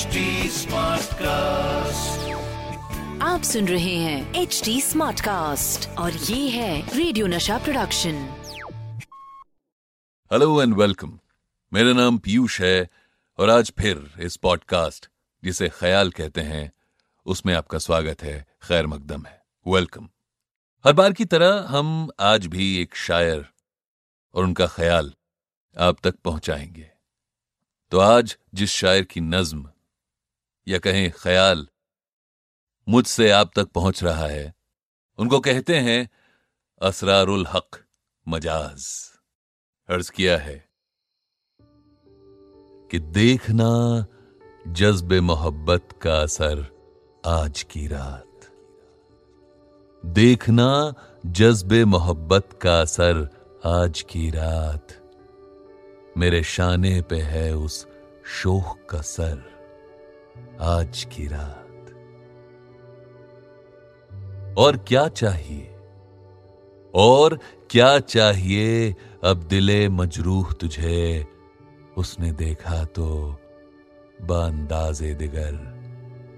Smartcast आप सुन रहे हैं एच डी स्मार्ट कास्ट और ये है रेडियो नशा प्रोडक्शन हेलो एंड वेलकम मेरा नाम पीयूष है और आज फिर इस पॉडकास्ट जिसे ख्याल कहते हैं उसमें आपका स्वागत है खैर मकदम है. वेलकम हर बार की तरह हम आज भी एक शायर और उनका ख्याल आप तक पहुंचाएँगे. तो आज जिस शायर की नज्म या कहें, ख्याल, मुझसे आप तक पहुँच रहा है। उनको कहते हैं, असरारुल हक, मजाज। अर्ज़ किया है कि देखना जज्ब मोहब्बत का असर आज की रात। देखना जज्ब मोहब्बत का असर आज की रात। मेरे शाने पे है उस शोख का सर। आज की रात। और क्या चाहिए? और क्या चाहिए? अब दिले मजरूह तुझे। उसने देखा तो बांदाजे दिगर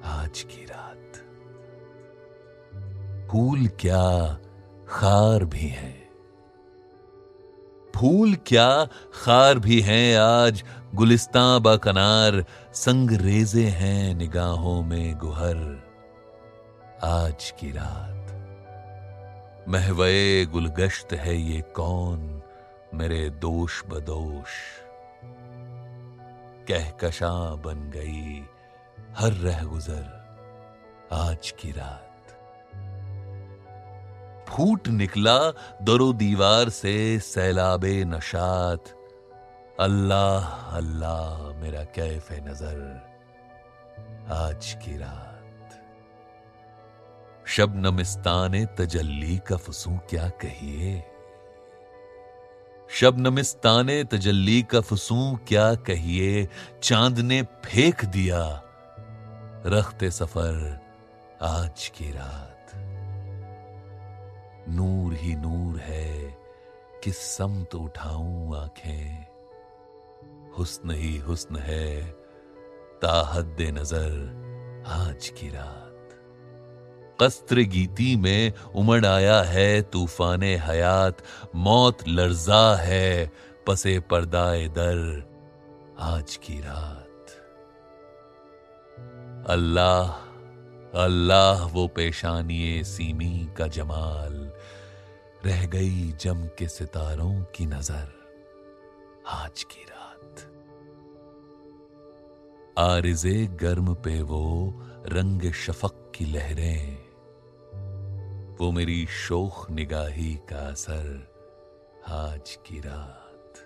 आज की रात। फूल क्या, खार भी है। फूल क्या खार भी हैं आज? गुलिस्तां बाकनार संग रेजे हैं निगाहों में गुहर। आज की रात। महवे गुलगश्त है ये कौन? मेरे दोष बदोष। कहकशा बन गई हर रह गुजर। आज की रात। फूट निकला दरो दीवार से सैलाबे नशात। अल्लाह अल्लाह, मेरा कैफ है नज़र। आज की रात। शबनमिस्तान तजल्ली का फसू क्या कहिए? शबनमिस्तान तजल्ली का फसू क्या कहिए? चाँद ने फेंक दिया रखते सफ़र आज की रात। नूर ही नूर है किस समत उठाऊं आँखें। हुस्न ही हुस्न है ताहद नज़र आज की रात। कस्त्र गीती में उमड़ आया है तूफ़ान हयात, मौत लर्जा है, पसे पर्दाए दर आज की रात। अल्लाह अल्लाह वो पेशानिए सीमी का जमाल। रह गई जम के सितारों की नज़र आज की रात। आरिजे गर्म पे वो रंग शफक की लहरें। वो मेरी शोख निगाही का असर आज की रात।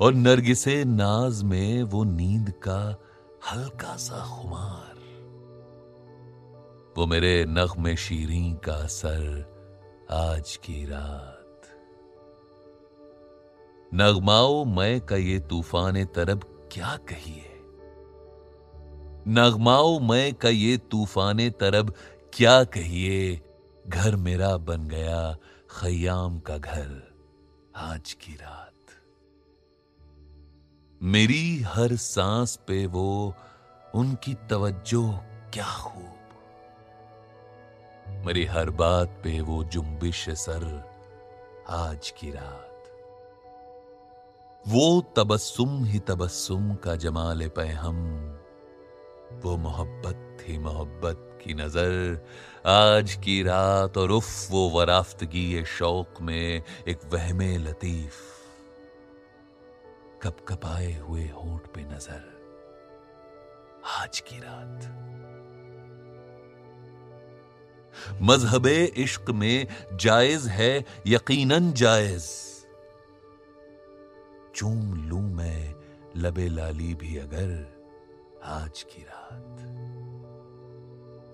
और नरगिसे नाज में वो नींद का हल्का सा खुमार। वो मेरे नगमे शीरी का असर आज की रात। नगमाओ, मैं का ये तूफ़ान तरब क्या कहिए? नगमाओ, मैं का ये तूफ़ान तरब क्या कहिए? घर मेरा बन गया खयाम का घर आज की रात। मेरी हर सांस पे वो, उनकी तवज्जो क्या खूब मेरी हर बात पे वो जुम्बिश सर, आज की रात। वो तबस्सुम ही तबस्सुम का जमाल पे हम वो मोहब्बत थी मोहब्बत की नज़र। आज की रात और उफ, वो वराफ्तगी ये शौक में, एक वहमे लतीफ कप कपाए हुए होठ पे नज़र। आज की रात। मज़हब इश्क में जायज़ है, यकीनन जायज़। चूम लू मैं लबे लाली भी अगर आज की रात।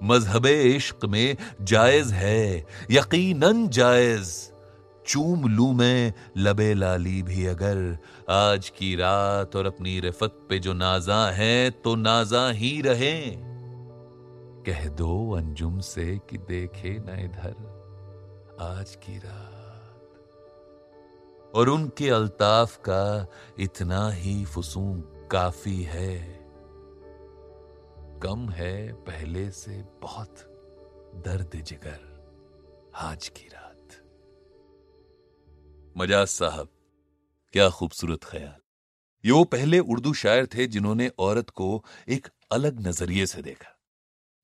मज़हब इश्क में जायज़ है, यकीनन जायज़। चूम लू मैं लबे लाली भी अगर आज की रात और अपनी रिफत पे जो नाजा है तो नाजा ही रहे। कह दो अंजुम से कि देखे न इधर आज की रात। और उनके अल्ताफ का इतना ही फसूम काफ़ी है। कम है पहले से बहुत दर्द जिगर आज की रात। मजाज साहब, क्या खूबसूरत ख्याल। ये वो पहले उर्दू शायर थे जिन्होंने औरत को एक अलग नज़रिए से देखा।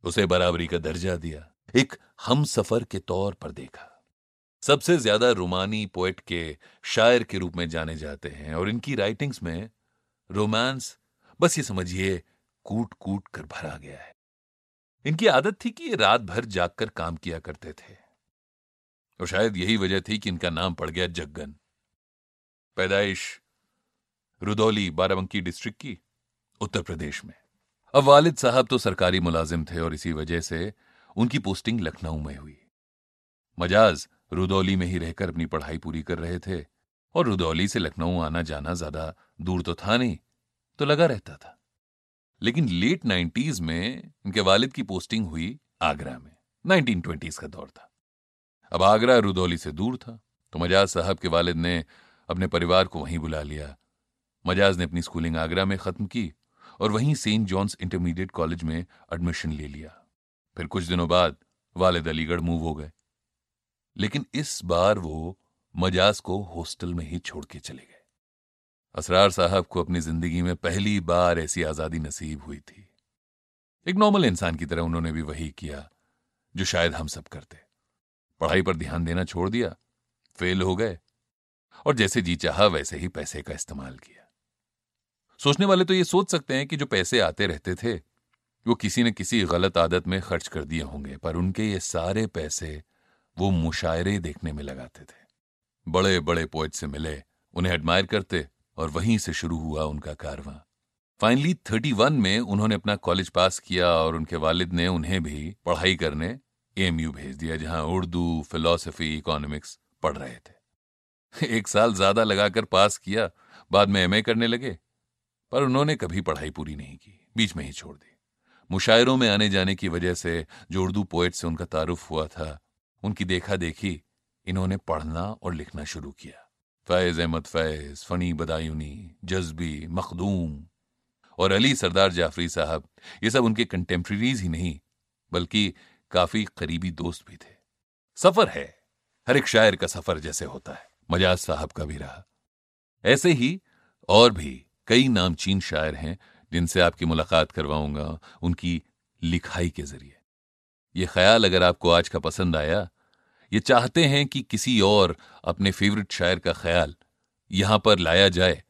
उसे बराबरी का दर्जा दिया, एक हम सफ़र के तौर पर देखा। सबसे ज़्यादा रोमानी पोएट के शायर के रूप में जाने जाते हैं और इनकी राइटिंग्स में रोमांस बस ये समझिए कूट कूट कर भरा गया है। इनकी आदत थी कि ये रात भर जागकर काम किया करते थे। और शायद यही वजह थी कि इनका नाम पड़ गया जग्गन। पैदाइश, रुदौली, बाराबंकी डिस्ट्रिक्ट की उत्तर प्रदेश में। अब वालिद साहब तो सरकारी मुलाजिम थे और इसी वजह से उनकी पोस्टिंग लखनऊ में हुई। मजाज रुदौली में ही रहकर अपनी पढ़ाई पूरी कर रहे थे और रुदौली से लखनऊ आना जाना ज़्यादा दूर तो था नहीं तो लगा रहता था। लेकिन लेट नाइन्टीज में इनके वालिद की पोस्टिंग हुई आगरा में नाइनटीन ट्वेंटीज का दौर था। अब आगरा रुदौली से दूर था तो मजाज साहब के वालिद ने अपने परिवार को वहीं बुला लिया। मजाज ने अपनी स्कूलिंग आगरा में खत्म की और वहीं सेंट जॉन्स इंटरमीडिएट कॉलेज में एडमिशन ले लिया। फिर कुछ दिनों बाद वालिद अलीगढ़ मूव हो गए। लेकिन इस बार वो मजाज को हॉस्टल में ही छोड़ के चले गए। असरार साहब को अपनी ज़िंदगी में पहली बार ऐसी आज़ादी नसीब हुई थी। एक नॉर्मल इंसान की तरह उन्होंने भी वही किया, जो शायद हम सब करते। पढ़ाई पर ध्यान देना छोड़ दिया, फेल हो गए, और जैसे जी चाहा वैसे ही पैसे का इस्तेमाल किया। सोचने वाले तो ये सोच सकते हैं कि जो पैसे आते रहते थे, वो किसी न किसी गलत आदत में खर्च कर दिए होंगे, पर उनके ये सारे पैसे वो मुशायरे देखने में लगाते थे। बड़े बड़े पोइट से मिले, उन्हें एडमायर करते और वहीं से शुरू हुआ उनका कारवां। फाइनली थर्टी वन में उन्होंने अपना कॉलेज पास किया और उनके वालिद ने उन्हें भी पढ़ाई करने एमयू भेज दिया, जहाँ उर्दू फिलोसफी इकोनॉमिक्स पढ़ रहे थे। एक साल ज़्यादा लगाकर पास किया, बाद में एमए करने लगे। पर उन्होंने कभी पढ़ाई पूरी नहीं की, बीच में ही छोड़ दी। मुशायरों में आने जाने की वजह से जो उर्दू पोएट से उनका तारुफ हुआ था, उनकी देखा देखी इन्होंने पढ़ना और लिखना शुरू किया। फैज अहमद फैज, फनी बदायूनी, जज्बी, मखदूम और अली सरदार जाफरी साहब, ये सब उनके कंटेम्प्रेरीज ही नहीं, बल्कि काफ़ी करीबी दोस्त भी थे। सफ़र है, हर एक शायर का सफ़र जैसे होता है, मजाज साहब का भी रहा। ऐसे ही और भी कई नामचीन शायर हैं जिनसे आपकी मुलाकात करवाऊँगा उनकी लिखाई के ज़रिए। ये ख्याल अगर आपको आज का पसंद आया, ये चाहते हैं कि किसी और अपने फेवरेट शायर का ख्याल यहाँ पर लाया जाए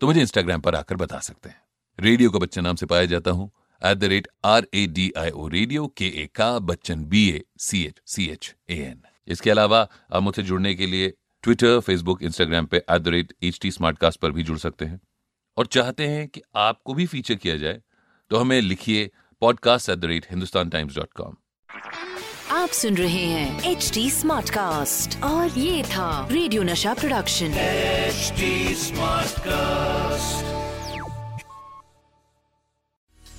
तो मुझे इंस्टाग्राम पर आकर बता सकते हैं। रेडियो का बच्चन नाम से पाया जाता हूँ at the rate R A D I O radio के ए का Bachchan B A C H C H A N इसके अलावा आप मुझसे जुड़ने के लिए ट्विटर फेसबुक इंस्टाग्राम पे at the rate H T Smartcast पर भी जुड़ सकते हैं। और चाहते हैं कि आपको भी फीचर किया जाए तो हमें लिखिए podcast at the rate Hindustan Times dot com आप सुन रहे हैं एच डी स्मार्ट कास्ट और ये था रेडियो नशा production HD Smartcast.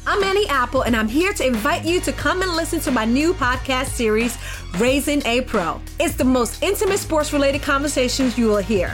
I'm Annie Apple, and I'm here to invite you to come and listen to my new podcast series, Raising a Pro. It's the most intimate sports related conversations you will hear.